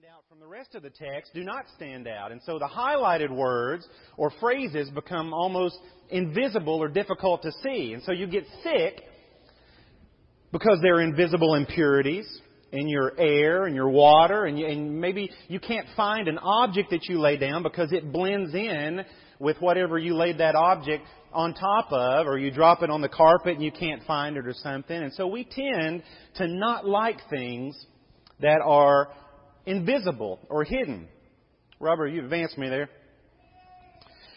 stand out from the rest of the text do not stand out. And so the highlighted words or phrases become almost invisible or difficult to see. And so you get sick because there are invisible impurities in your air and your water, and, you, and maybe you can't find an object that you lay down because it blends in with whatever you laid that object on top of, or you drop it on the carpet and you can't find it or something. And so we tend to not like things that are invisible or hidden. Robert, you advanced me there.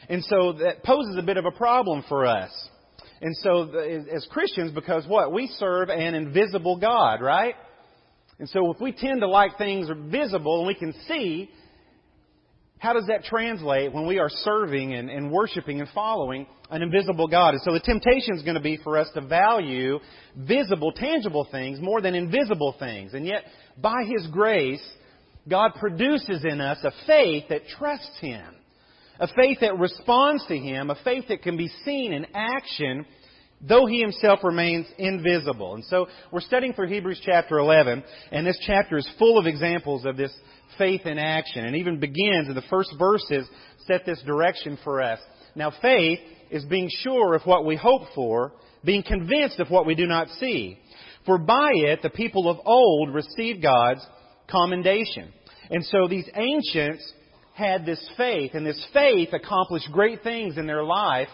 And so that poses a bit of a problem for us. And so as Christians, because what? We serve an invisible God, right? And so if we tend to like things visible and we can see, how does that translate when we are serving and, and worshiping and following an invisible God? And so the temptation is going to be for us to value visible, tangible things more than invisible things. And yet, by His grace, God produces in us a faith that trusts Him, a faith that responds to Him, a faith that can be seen in action, though He Himself remains invisible. And so we're studying through Hebrews chapter 11, and this chapter is full of examples of this faith in action, and even begins in the first verses set this direction for us. Now faith is being sure of what we hope for, being convinced of what we do not see. For by it the people of old received God's commendation. And so these ancients had this faith, and this faith accomplished great things in their life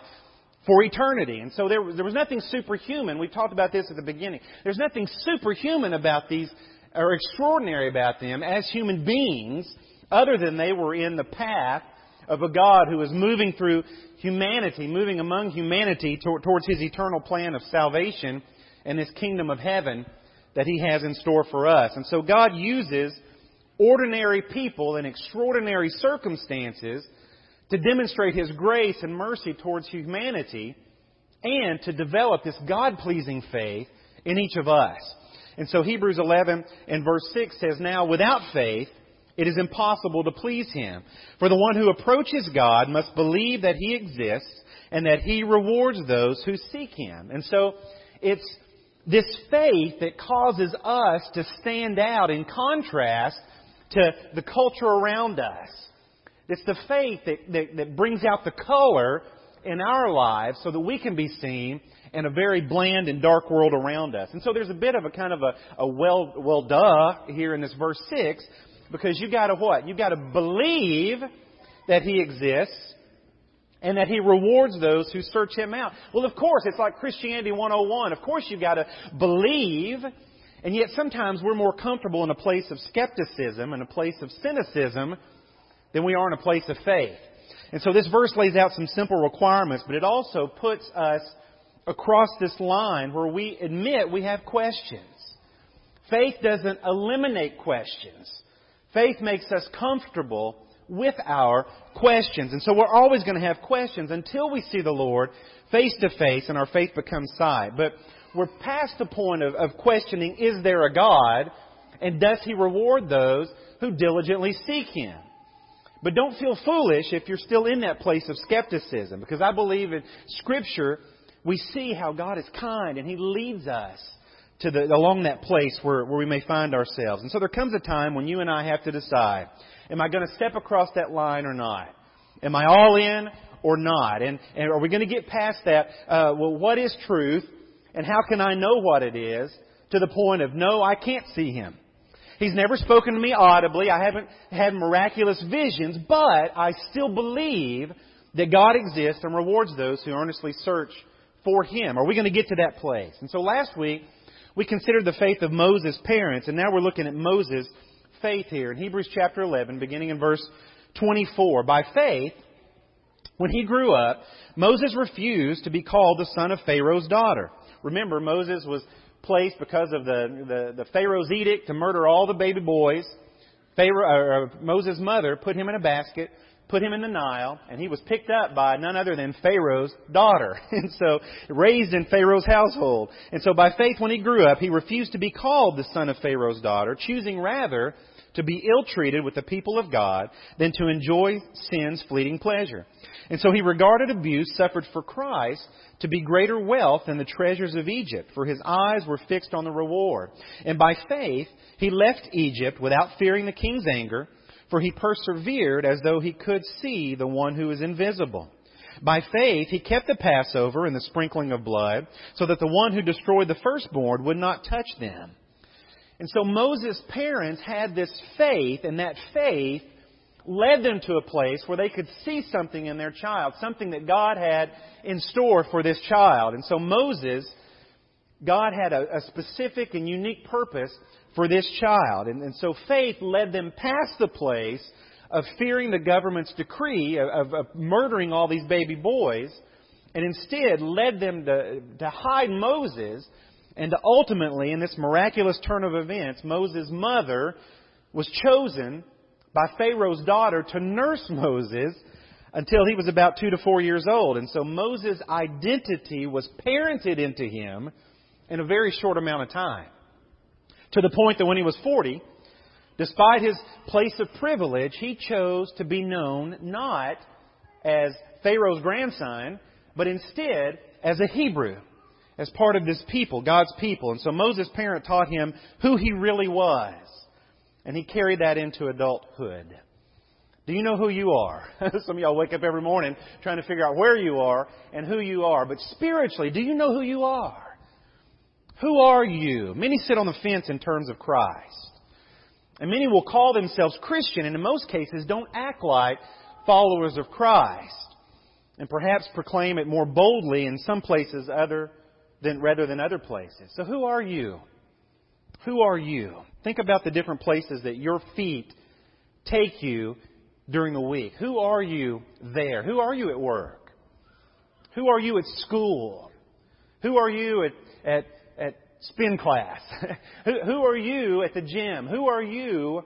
for eternity. And so there, there was nothing superhuman. We talked about this at the beginning. There's nothing superhuman about these, or extraordinary about them as human beings, other than they were in the path of a God who was moving through humanity, moving among humanity towards His eternal plan of salvation and His kingdom of heaven that He has in store for us. And so God uses ordinary people in extraordinary circumstances to demonstrate His grace and mercy towards humanity and to develop this God pleasing faith in each of us. And so Hebrews 11 and verse 6 says, Now without faith, it is impossible to please Him. For the one who approaches God must believe that He exists and that He rewards those who seek Him. And so it's this faith that causes us to stand out in contrast to the culture around us. It's the faith that, that, that brings out the color in our lives so that we can be seen in a very bland and dark world around us. And so there's a bit of a kind of a, a well, well, duh here in this verse 6 because you gotta what? You gotta believe that He exists and that He rewards those who search Him out. Well, of course, it's like Christianity 101. Of course, you've got to believe, and yet sometimes we're more comfortable in a place of skepticism and a place of cynicism than we are in a place of faith. And so this verse lays out some simple requirements, but it also puts us across this line where we admit we have questions. Faith doesn't eliminate questions. Faith makes us comfortable with our questions. And so we're always going to have questions until we see the Lord face to face and our faith becomes sight. But we're past the point of, of questioning, is there a God? And does He reward those who diligently seek Him? But don't feel foolish if you're still in that place of skepticism, because I believe in Scripture we see how God is kind and He leads us to the, along that place where, where we may find ourselves. And so there comes a time when you and I have to decide, am I going to step across that line or not? Am I all in or not? And, and are we going to get past that? Uh, well, what is truth and how can I know what it is to the point of, no, I can't see Him. He's never spoken to me audibly. I haven't had miraculous visions, but I still believe that God exists and rewards those who earnestly search for Him. Are we going to get to that place? And so last week, we considered the faith of Moses' parents, and now we're looking at Moses' faith here in Hebrews chapter 11, beginning in verse 24. By faith, when he grew up, Moses refused to be called the son of Pharaoh's daughter. Remember, Moses was placed because of the, the, the Pharaoh's edict to murder all the baby boys. Pharaoh, uh, Moses' mother put him in a basket, put him in the Nile, and he was picked up by none other than Pharaoh's daughter. And so, raised in Pharaoh's household. And so by faith, when he grew up, he refused to be called the son of Pharaoh's daughter, choosing rather to be ill treated with the people of God than to enjoy sin's fleeting pleasure. And so he regarded abuse suffered for Christ to be greater wealth than the treasures of Egypt, for his eyes were fixed on the reward. And by faith he left Egypt without fearing the king's anger, for he persevered as though he could see the one who is invisible. By faith, he kept the Passover and the sprinkling of blood, so that the one who destroyed the firstborn would not touch them. And so Moses' parents had this faith, and that faith led them to a place where they could see something in their child, something that God had in store for this child. And so Moses, God had a, a specific and unique purpose for this child. And, and so faith led them past the place of fearing the government's decree of, of murdering all these baby boys, and instead led them to, to hide Moses, and ultimately, in this miraculous turn of events, Moses' mother was chosen by Pharaoh's daughter to nurse Moses until he was about two to four years old. And so Moses' identity was parented into him in a very short amount of time. To the point that when he was 40, Despite his place of privilege, he chose to be known not as Pharaoh's grandson, but instead as a Hebrew, as part of this people, God's people. And so Moses' parent taught him who he really was. And he carried that into adulthood. Do you know who you are? Some of y'all wake up every morning trying to figure out where you are and who you are. But spiritually, do you know who you are? Who are you? Many sit on the fence in terms of Christ. And many will call themselves Christian and in most cases don't act like followers of Christ and perhaps proclaim it more boldly in some places other than, rather than other places. So who are you? Who are you? Think about the different places that your feet take you during the week. Who are you there? Who are you at work? Who are you at school? Who are you at, at, at spin class? who, who are you at the gym? Who are you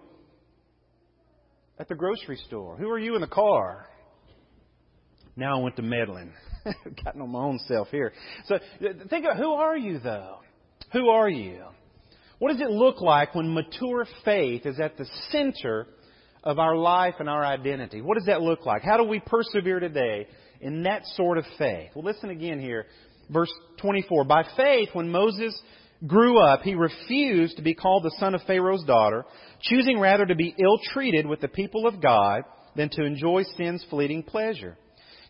at the grocery store? Who are you in the car? Now I went to meddling. Gotten on my own self here. So think of who are you though? Who are you? What does it look like when mature faith is at the center of our life and our identity? What does that look like? How do we persevere today in that sort of faith? Well, listen again here. Verse 24. By faith, when Moses grew up, he refused to be called the son of Pharaoh's daughter, choosing rather to be ill treated with the people of God than to enjoy sin's fleeting pleasure.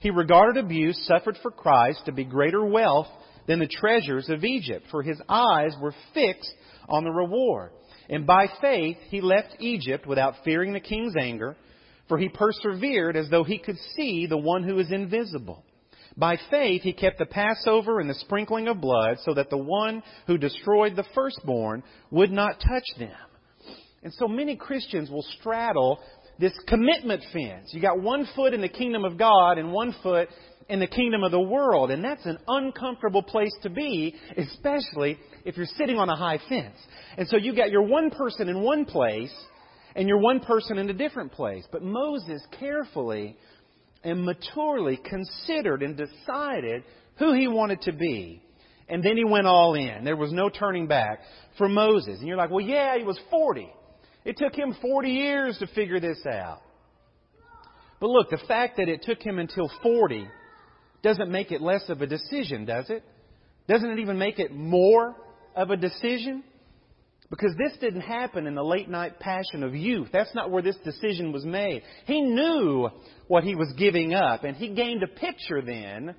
He regarded abuse suffered for Christ to be greater wealth than the treasures of Egypt, for his eyes were fixed on the reward. And by faith he left Egypt without fearing the king's anger, for he persevered as though he could see the one who is invisible. By faith, he kept the Passover and the sprinkling of blood so that the one who destroyed the firstborn would not touch them. And so many Christians will straddle this commitment fence. You got one foot in the kingdom of God and one foot in the kingdom of the world. And that's an uncomfortable place to be, especially if you're sitting on a high fence. And so you got your one person in one place and you're one person in a different place. But Moses carefully and maturely considered and decided who he wanted to be. And then he went all in. There was no turning back for Moses. And you're like, well, yeah, he was 40. It took him 40 years to figure this out. But look, the fact that it took him until 40 doesn't make it less of a decision, does it? Doesn't it even make it more of a decision? Because this didn't happen in the late night passion of youth. That's not where this decision was made. He knew what he was giving up, and he gained a picture then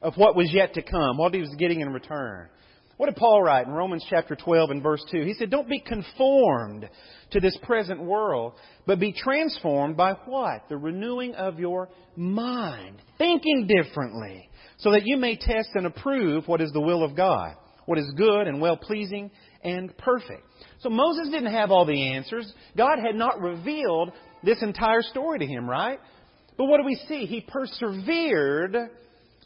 of what was yet to come, what he was getting in return. What did Paul write in Romans chapter 12 and verse 2? He said, Don't be conformed to this present world, but be transformed by what? The renewing of your mind. Thinking differently, so that you may test and approve what is the will of God, what is good and well pleasing and perfect. So Moses didn't have all the answers. God had not revealed this entire story to him, right? But what do we see? He persevered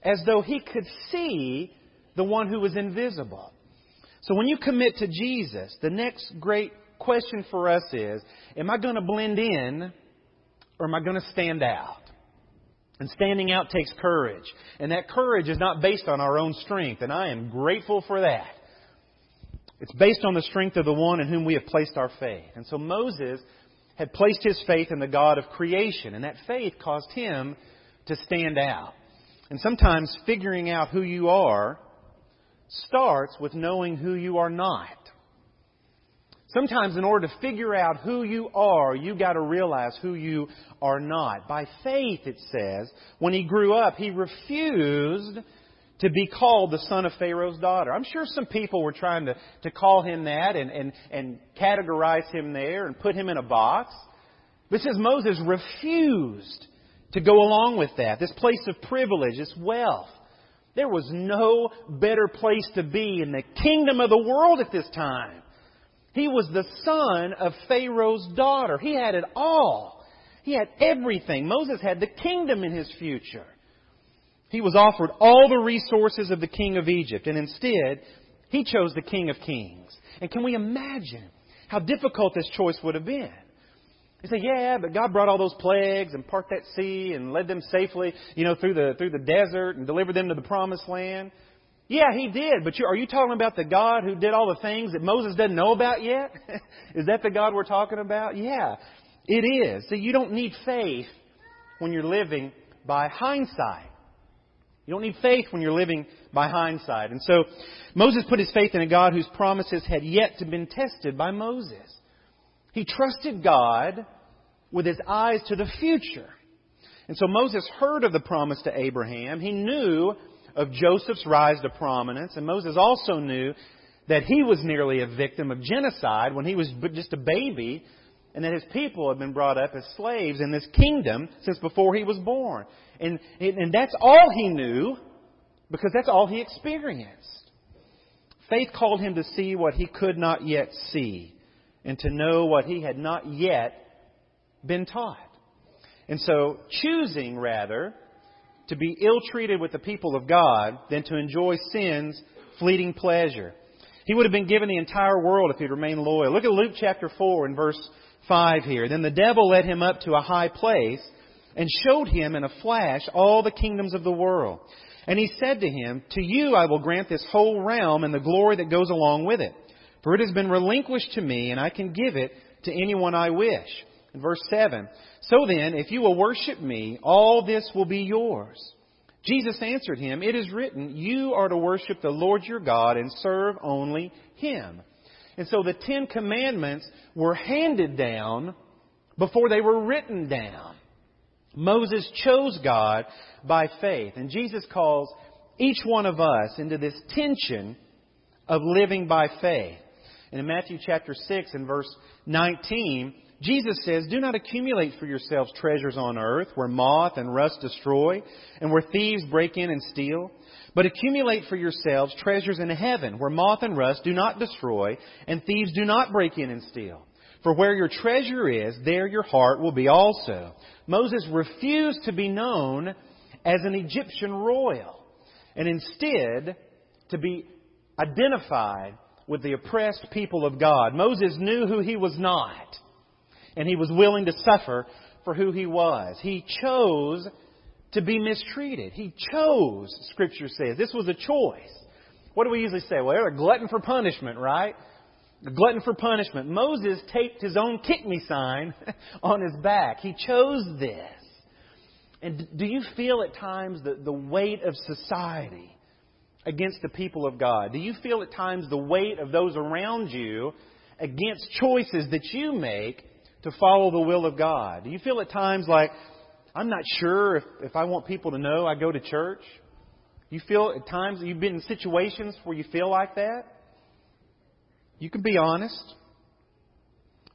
as though he could see the one who was invisible. So when you commit to Jesus, the next great question for us is Am I going to blend in or am I going to stand out? And standing out takes courage. And that courage is not based on our own strength. And I am grateful for that. It's based on the strength of the one in whom we have placed our faith. And so Moses had placed his faith in the God of creation, and that faith caused him to stand out. And sometimes figuring out who you are starts with knowing who you are not. Sometimes, in order to figure out who you are, you got to realize who you are not. By faith, it says, when he grew up, he refused to be called the son of Pharaoh's daughter. I'm sure some people were trying to, to call him that and, and, and categorize him there and put him in a box. But it says Moses refused to go along with that. This place of privilege, this wealth. There was no better place to be in the kingdom of the world at this time. He was the son of Pharaoh's daughter. He had it all. He had everything. Moses had the kingdom in his future. He was offered all the resources of the king of Egypt, and instead, he chose the king of kings. And can we imagine how difficult this choice would have been? You say, yeah, but God brought all those plagues and parted that sea and led them safely, you know, through the through the desert and delivered them to the promised land. Yeah, he did. But you, are you talking about the God who did all the things that Moses doesn't know about yet? is that the God we're talking about? Yeah, it is. So you don't need faith when you're living by hindsight. You don't need faith when you're living by hindsight. And so Moses put his faith in a God whose promises had yet to been tested by Moses. He trusted God with his eyes to the future. And so Moses heard of the promise to Abraham. He knew of Joseph's rise to prominence. And Moses also knew that he was nearly a victim of genocide when he was just a baby and that his people had been brought up as slaves in this kingdom since before he was born. And, and that's all he knew because that's all he experienced. Faith called him to see what he could not yet see and to know what he had not yet been taught. And so, choosing rather to be ill treated with the people of God than to enjoy sin's fleeting pleasure. He would have been given the entire world if he'd remained loyal. Look at Luke chapter 4 and verse 5 here. Then the devil led him up to a high place and showed him in a flash all the kingdoms of the world. And he said to him, To you I will grant this whole realm and the glory that goes along with it. For it has been relinquished to me, and I can give it to anyone I wish. In verse 7, So then, if you will worship me, all this will be yours. Jesus answered him, It is written, You are to worship the Lord your God and serve only Him. And so the Ten Commandments were handed down before they were written down. Moses chose God by faith. And Jesus calls each one of us into this tension of living by faith. And in Matthew chapter 6 and verse 19, Jesus says, Do not accumulate for yourselves treasures on earth where moth and rust destroy and where thieves break in and steal. But accumulate for yourselves treasures in heaven where moth and rust do not destroy and thieves do not break in and steal. For where your treasure is, there your heart will be also. Moses refused to be known as an Egyptian royal and instead to be identified with the oppressed people of God. Moses knew who he was not and he was willing to suffer for who he was. He chose to be mistreated. He chose, Scripture says. This was a choice. What do we usually say? Well, they're a glutton for punishment, right? A glutton for punishment. Moses taped his own kick me sign on his back. He chose this. And do you feel at times the, the weight of society against the people of God? Do you feel at times the weight of those around you against choices that you make to follow the will of God? Do you feel at times like, I'm not sure if, if I want people to know I go to church? You feel at times you've been in situations where you feel like that? You can be honest.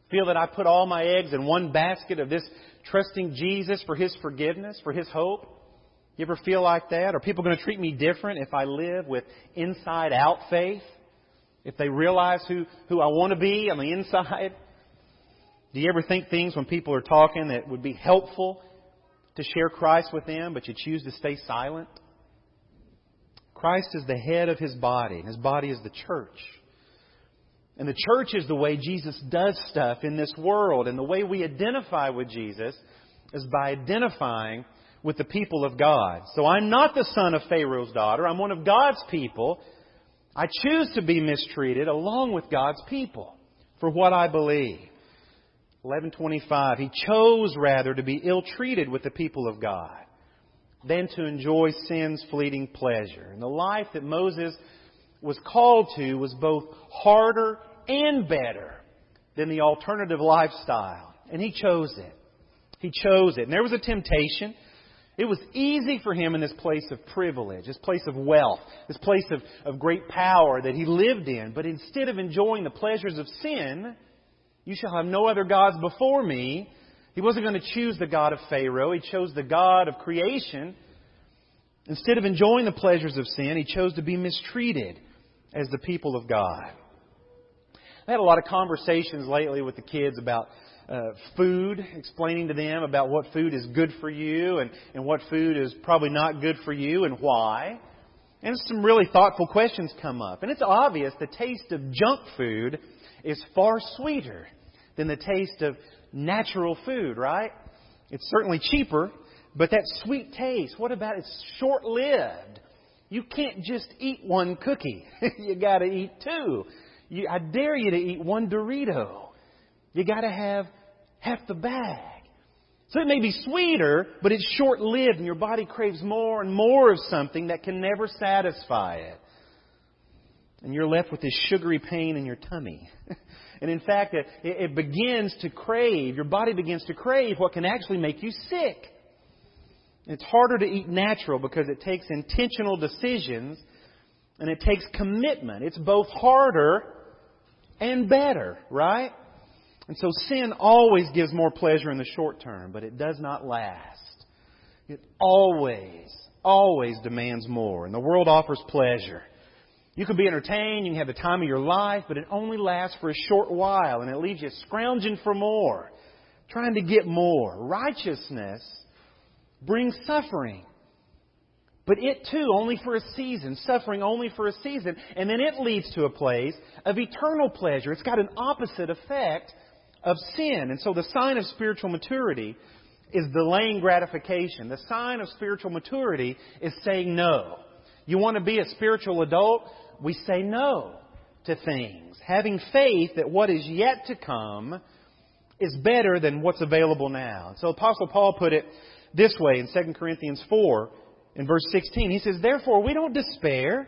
Feel that I put all my eggs in one basket of this trusting Jesus for His forgiveness, for His hope? You ever feel like that? Are people going to treat me different if I live with inside out faith? If they realize who, who I want to be on the inside? Do you ever think things when people are talking that would be helpful to share Christ with them, but you choose to stay silent? Christ is the head of his body, and his body is the church. And the church is the way Jesus does stuff in this world. And the way we identify with Jesus is by identifying with the people of God. So I'm not the son of Pharaoh's daughter. I'm one of God's people. I choose to be mistreated along with God's people for what I believe. 1125. He chose rather to be ill treated with the people of God than to enjoy sin's fleeting pleasure. And the life that Moses was called to was both harder and better than the alternative lifestyle. And he chose it. He chose it. And there was a temptation. It was easy for him in this place of privilege, this place of wealth, this place of, of great power that he lived in. But instead of enjoying the pleasures of sin, you shall have no other gods before me. He wasn't going to choose the God of Pharaoh. He chose the God of creation. Instead of enjoying the pleasures of sin, he chose to be mistreated as the people of God. I had a lot of conversations lately with the kids about uh, food, explaining to them about what food is good for you and, and what food is probably not good for you and why. And some really thoughtful questions come up. And it's obvious the taste of junk food is far sweeter than the taste of natural food, right? It's certainly cheaper, but that sweet taste, what about it's short lived? You can't just eat one cookie. you gotta eat two. You, I dare you to eat one Dorito. You gotta have half the bag. So it may be sweeter, but it's short lived and your body craves more and more of something that can never satisfy it. And you're left with this sugary pain in your tummy. and in fact, it, it begins to crave, your body begins to crave what can actually make you sick. It's harder to eat natural because it takes intentional decisions and it takes commitment. It's both harder and better, right? And so sin always gives more pleasure in the short term, but it does not last. It always, always demands more. And the world offers pleasure. You can be entertained, you can have the time of your life, but it only lasts for a short while and it leaves you scrounging for more, trying to get more. Righteousness brings suffering. But it too, only for a season, suffering only for a season, and then it leads to a place of eternal pleasure. It's got an opposite effect of sin. And so the sign of spiritual maturity is delaying gratification. The sign of spiritual maturity is saying no. You want to be a spiritual adult? We say no to things. Having faith that what is yet to come is better than what's available now. So Apostle Paul put it this way in 2 Corinthians 4 in verse 16. He says, Therefore we don't despair,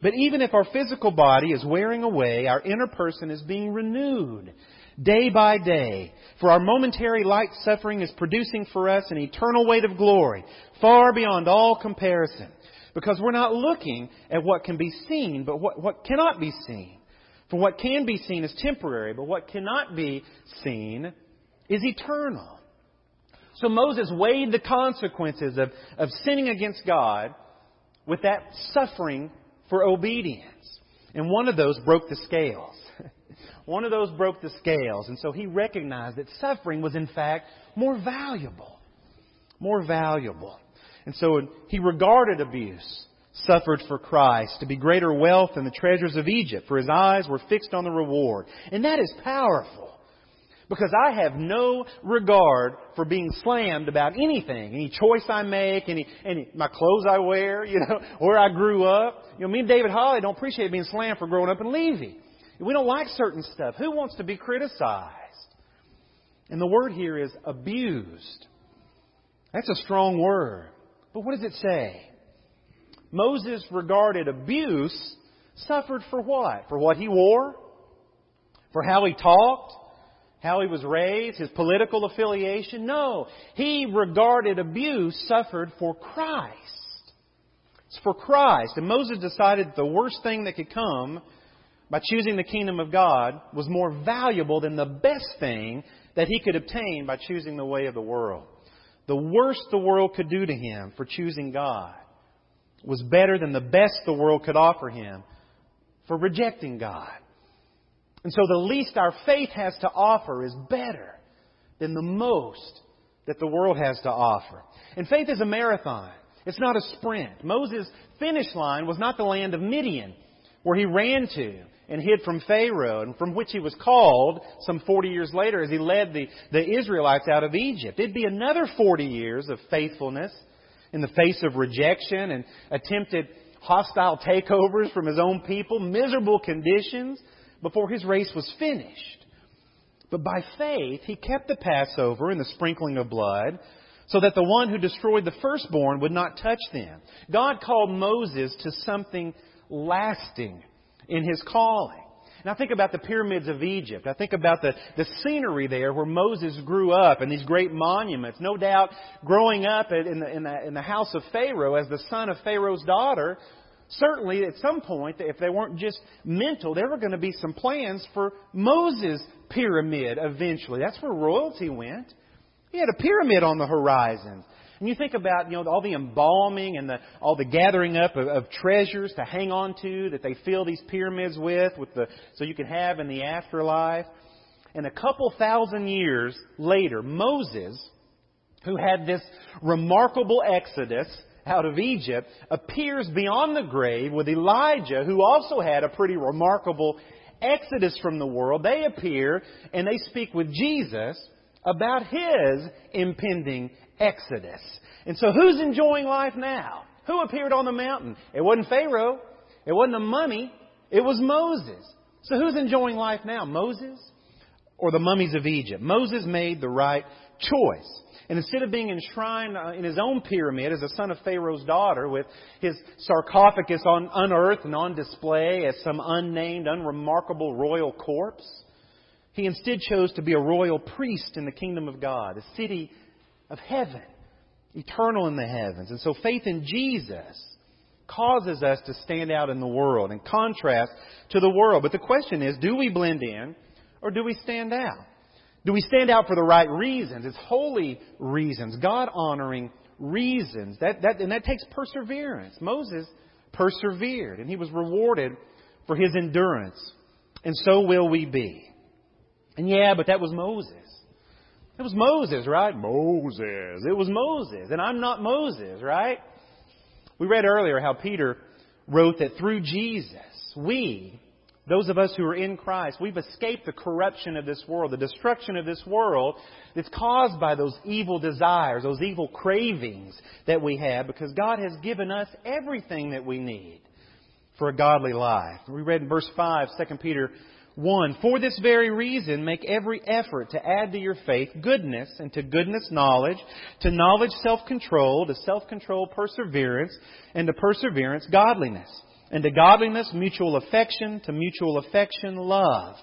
but even if our physical body is wearing away, our inner person is being renewed day by day. For our momentary light suffering is producing for us an eternal weight of glory, far beyond all comparison. Because we're not looking at what can be seen, but what, what cannot be seen. For what can be seen is temporary, but what cannot be seen is eternal. So Moses weighed the consequences of, of sinning against God with that suffering for obedience. And one of those broke the scales. One of those broke the scales. And so he recognized that suffering was in fact more valuable. More valuable. And so he regarded abuse suffered for Christ to be greater wealth than the treasures of Egypt, for his eyes were fixed on the reward. And that is powerful. Because I have no regard for being slammed about anything, any choice I make, any, any my clothes I wear, you know, where I grew up. You know, me and David Holly don't appreciate being slammed for growing up in Levy. We don't like certain stuff. Who wants to be criticized? And the word here is abused. That's a strong word. But what does it say? Moses regarded abuse suffered for what? For what he wore? For how he talked? How he was raised? His political affiliation? No. He regarded abuse suffered for Christ. It's for Christ. And Moses decided the worst thing that could come by choosing the kingdom of God was more valuable than the best thing that he could obtain by choosing the way of the world. The worst the world could do to him for choosing God was better than the best the world could offer him for rejecting God. And so the least our faith has to offer is better than the most that the world has to offer. And faith is a marathon. It's not a sprint. Moses' finish line was not the land of Midian, where he ran to and hid from Pharaoh, and from which he was called some 40 years later as he led the, the Israelites out of Egypt. It'd be another 40 years of faithfulness in the face of rejection and attempted hostile takeovers from his own people, miserable conditions before his race was finished. But by faith, he kept the Passover and the sprinkling of blood so that the one who destroyed the firstborn would not touch them. God called Moses to something lasting in his calling. I think about the pyramids of Egypt. I think about the, the scenery there where Moses grew up and these great monuments. No doubt growing up in the, in the, in the house of Pharaoh as the son of Pharaoh's daughter, certainly at some point, if they weren't just mental, there were going to be some plans for Moses' pyramid eventually. That's where royalty went. He had a pyramid on the horizon. And you think about, you know, all the embalming and the, all the gathering up of, of treasures to hang on to that they fill these pyramids with, with the, so you can have in the afterlife. And a couple thousand years later, Moses, who had this remarkable exodus out of Egypt, appears beyond the grave with Elijah, who also had a pretty remarkable exodus from the world. They appear and they speak with Jesus about his impending exodus. And so who's enjoying life now? Who appeared on the mountain? It wasn't Pharaoh. It wasn't a mummy. It was Moses. So who's enjoying life now? Moses or the mummies of Egypt? Moses made the right choice. And instead of being enshrined uh, in his own pyramid as a son of Pharaoh's daughter with his sarcophagus on unearthed and on display as some unnamed, unremarkable royal corpse, he instead chose to be a royal priest in the kingdom of God, a city of heaven, eternal in the heavens. And so faith in Jesus causes us to stand out in the world in contrast to the world. But the question is, do we blend in or do we stand out? Do we stand out for the right reasons? It's holy reasons, God honoring reasons. That, that, and that takes perseverance. Moses persevered and he was rewarded for his endurance. And so will we be. And yeah, but that was Moses. It was Moses, right? Moses. It was Moses. And I'm not Moses, right? We read earlier how Peter wrote that through Jesus, we, those of us who are in Christ, we've escaped the corruption of this world, the destruction of this world that's caused by those evil desires, those evil cravings that we have, because God has given us everything that we need for a godly life. We read in verse 5, 2 Peter 1. For this very reason, make every effort to add to your faith goodness, and to goodness knowledge, to knowledge self-control, to self-control perseverance, and to perseverance godliness, and to godliness mutual affection, to mutual affection love.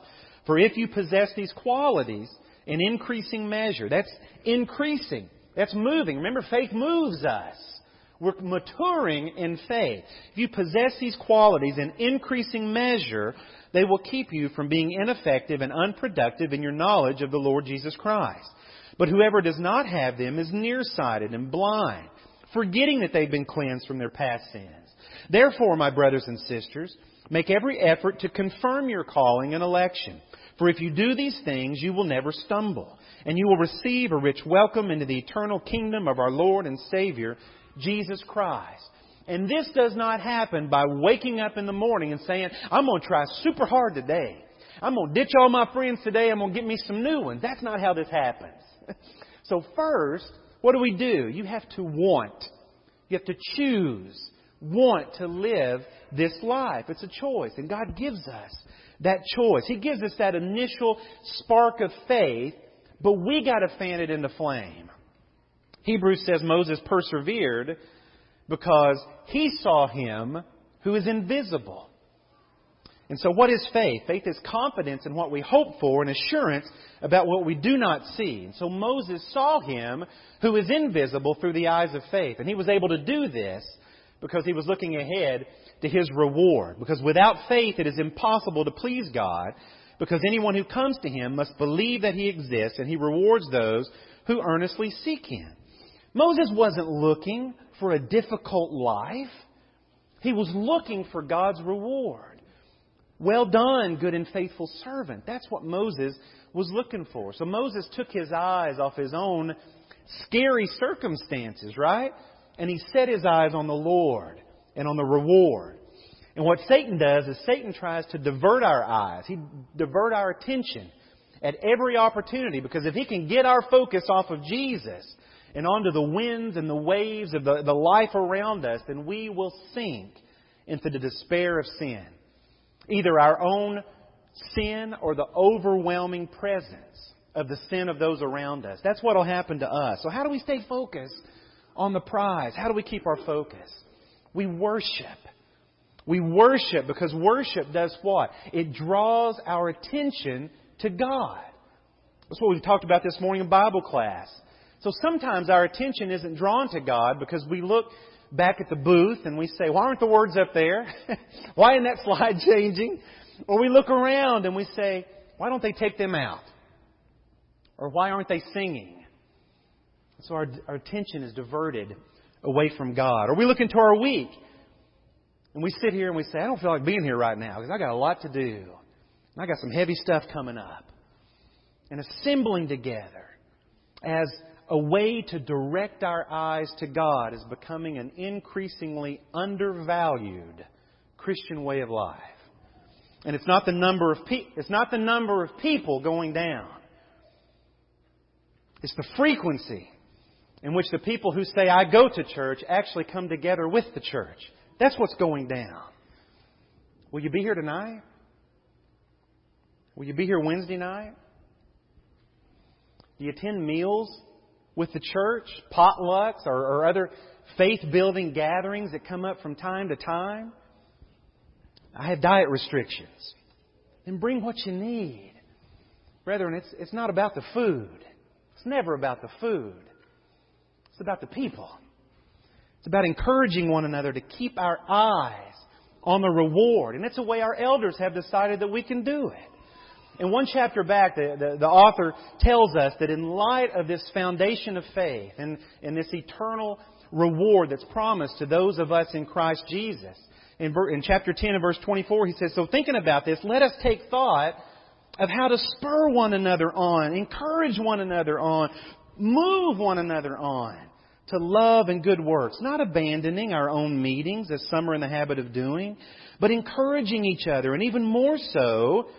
For if you possess these qualities in increasing measure, that's increasing, that's moving. Remember, faith moves us. We're maturing in faith. If you possess these qualities in increasing measure, they will keep you from being ineffective and unproductive in your knowledge of the Lord Jesus Christ. But whoever does not have them is nearsighted and blind, forgetting that they've been cleansed from their past sins. Therefore, my brothers and sisters, make every effort to confirm your calling and election. For if you do these things, you will never stumble, and you will receive a rich welcome into the eternal kingdom of our Lord and Savior, Jesus Christ. And this does not happen by waking up in the morning and saying, I'm going to try super hard today. I'm going to ditch all my friends today. I'm going to get me some new ones. That's not how this happens. so first, what do we do? You have to want. You have to choose. Want to live this life. It's a choice. And God gives us that choice. He gives us that initial spark of faith, but we got to fan it into flame. Hebrews says Moses persevered because he saw him who is invisible. And so, what is faith? Faith is confidence in what we hope for and assurance about what we do not see. And so, Moses saw him who is invisible through the eyes of faith. And he was able to do this because he was looking ahead to his reward. Because without faith, it is impossible to please God. Because anyone who comes to him must believe that he exists and he rewards those who earnestly seek him. Moses wasn't looking for a difficult life. He was looking for God's reward. Well done, good and faithful servant. That's what Moses was looking for. So Moses took his eyes off his own scary circumstances, right? And he set his eyes on the Lord and on the reward. And what Satan does is Satan tries to divert our eyes. He divert our attention at every opportunity because if he can get our focus off of Jesus, and onto the winds and the waves of the, the life around us, then we will sink into the despair of sin. Either our own sin or the overwhelming presence of the sin of those around us. That's what will happen to us. So, how do we stay focused on the prize? How do we keep our focus? We worship. We worship because worship does what? It draws our attention to God. That's what we talked about this morning in Bible class. So sometimes our attention isn't drawn to God because we look back at the booth and we say, why aren't the words up there? why isn't that slide changing? Or we look around and we say, why don't they take them out? Or why aren't they singing? So our, our attention is diverted away from God. Or we look into our week and we sit here and we say, I don't feel like being here right now because I got a lot to do. And I got some heavy stuff coming up. And assembling together as a way to direct our eyes to God is becoming an increasingly undervalued Christian way of life. And it's not the number of pe- it's not the number of people going down. It's the frequency in which the people who say I go to church actually come together with the church. That's what's going down. Will you be here tonight? Will you be here Wednesday night? Do you attend meals with the church, potlucks, or, or other faith building gatherings that come up from time to time? I have diet restrictions. Then bring what you need. Brethren, it's, it's not about the food. It's never about the food. It's about the people. It's about encouraging one another to keep our eyes on the reward. And it's a way our elders have decided that we can do it. In one chapter back, the, the, the, author tells us that in light of this foundation of faith and, and this eternal reward that's promised to those of us in Christ Jesus, in, in chapter 10 and verse 24, he says, So thinking about this, let us take thought of how to spur one another on, encourage one another on, move one another on to love and good works, not abandoning our own meetings as some are in the habit of doing, but encouraging each other, and even more so,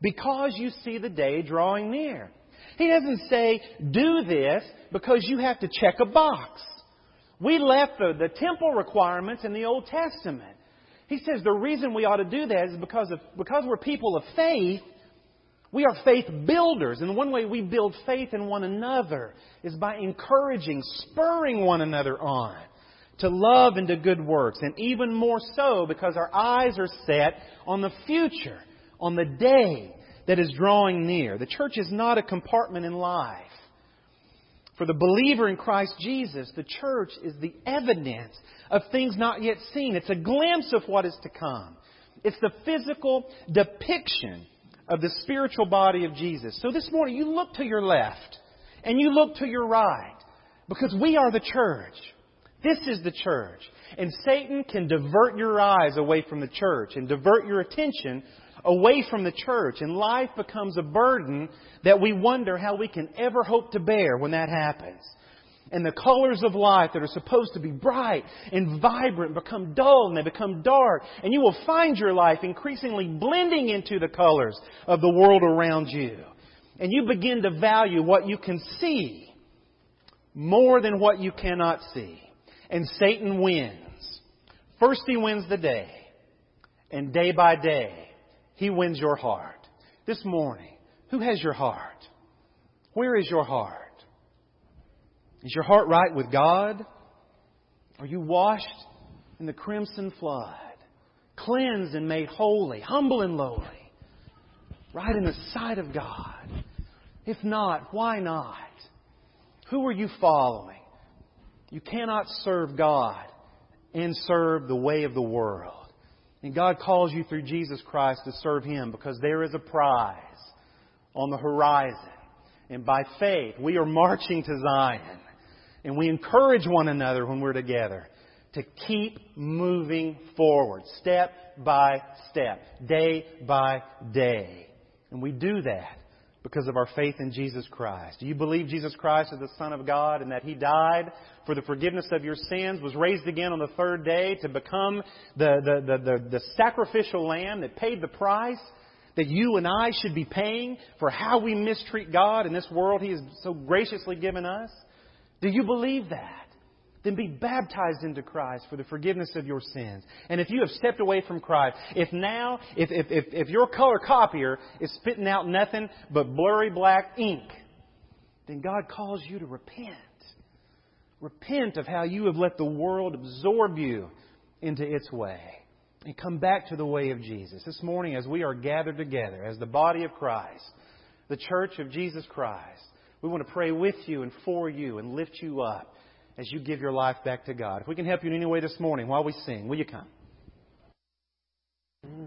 because you see the day drawing near. He doesn't say, do this because you have to check a box. We left the, the temple requirements in the Old Testament. He says the reason we ought to do that is because, of, because we're people of faith, we are faith builders. And one way we build faith in one another is by encouraging, spurring one another on to love and to good works. And even more so because our eyes are set on the future on the day that is drawing near. The church is not a compartment in life. For the believer in Christ Jesus, the church is the evidence of things not yet seen. It's a glimpse of what is to come. It's the physical depiction of the spiritual body of Jesus. So this morning, you look to your left and you look to your right because we are the church. This is the church. And Satan can divert your eyes away from the church and divert your attention away from the church, and life becomes a burden that we wonder how we can ever hope to bear when that happens. And the colors of life that are supposed to be bright and vibrant become dull and they become dark. And you will find your life increasingly blending into the colors of the world around you. And you begin to value what you can see more than what you cannot see. And Satan wins. First he wins the day. And day by day, he wins your heart. This morning, who has your heart? Where is your heart? Is your heart right with God? Are you washed in the crimson flood? Cleansed and made holy, humble and lowly, right in the sight of God? If not, why not? Who are you following? You cannot serve God and serve the way of the world. And God calls you through Jesus Christ to serve Him because there is a prize on the horizon. And by faith, we are marching to Zion. And we encourage one another when we're together to keep moving forward, step by step, day by day. And we do that because of our faith in Jesus Christ. Do you believe Jesus Christ is the Son of God and that He died for the forgiveness of your sins, was raised again on the third day to become the, the, the, the, the sacrificial lamb that paid the price that you and I should be paying for how we mistreat God in this world He has so graciously given us? Do you believe that? Then be baptized into Christ for the forgiveness of your sins. And if you have stepped away from Christ, if now, if, if, if, if your color copier is spitting out nothing but blurry black ink, then God calls you to repent. Repent of how you have let the world absorb you into its way. And come back to the way of Jesus. This morning, as we are gathered together as the body of Christ, the church of Jesus Christ, we want to pray with you and for you and lift you up as you give your life back to God. If we can help you in any way this morning while we sing, will you come?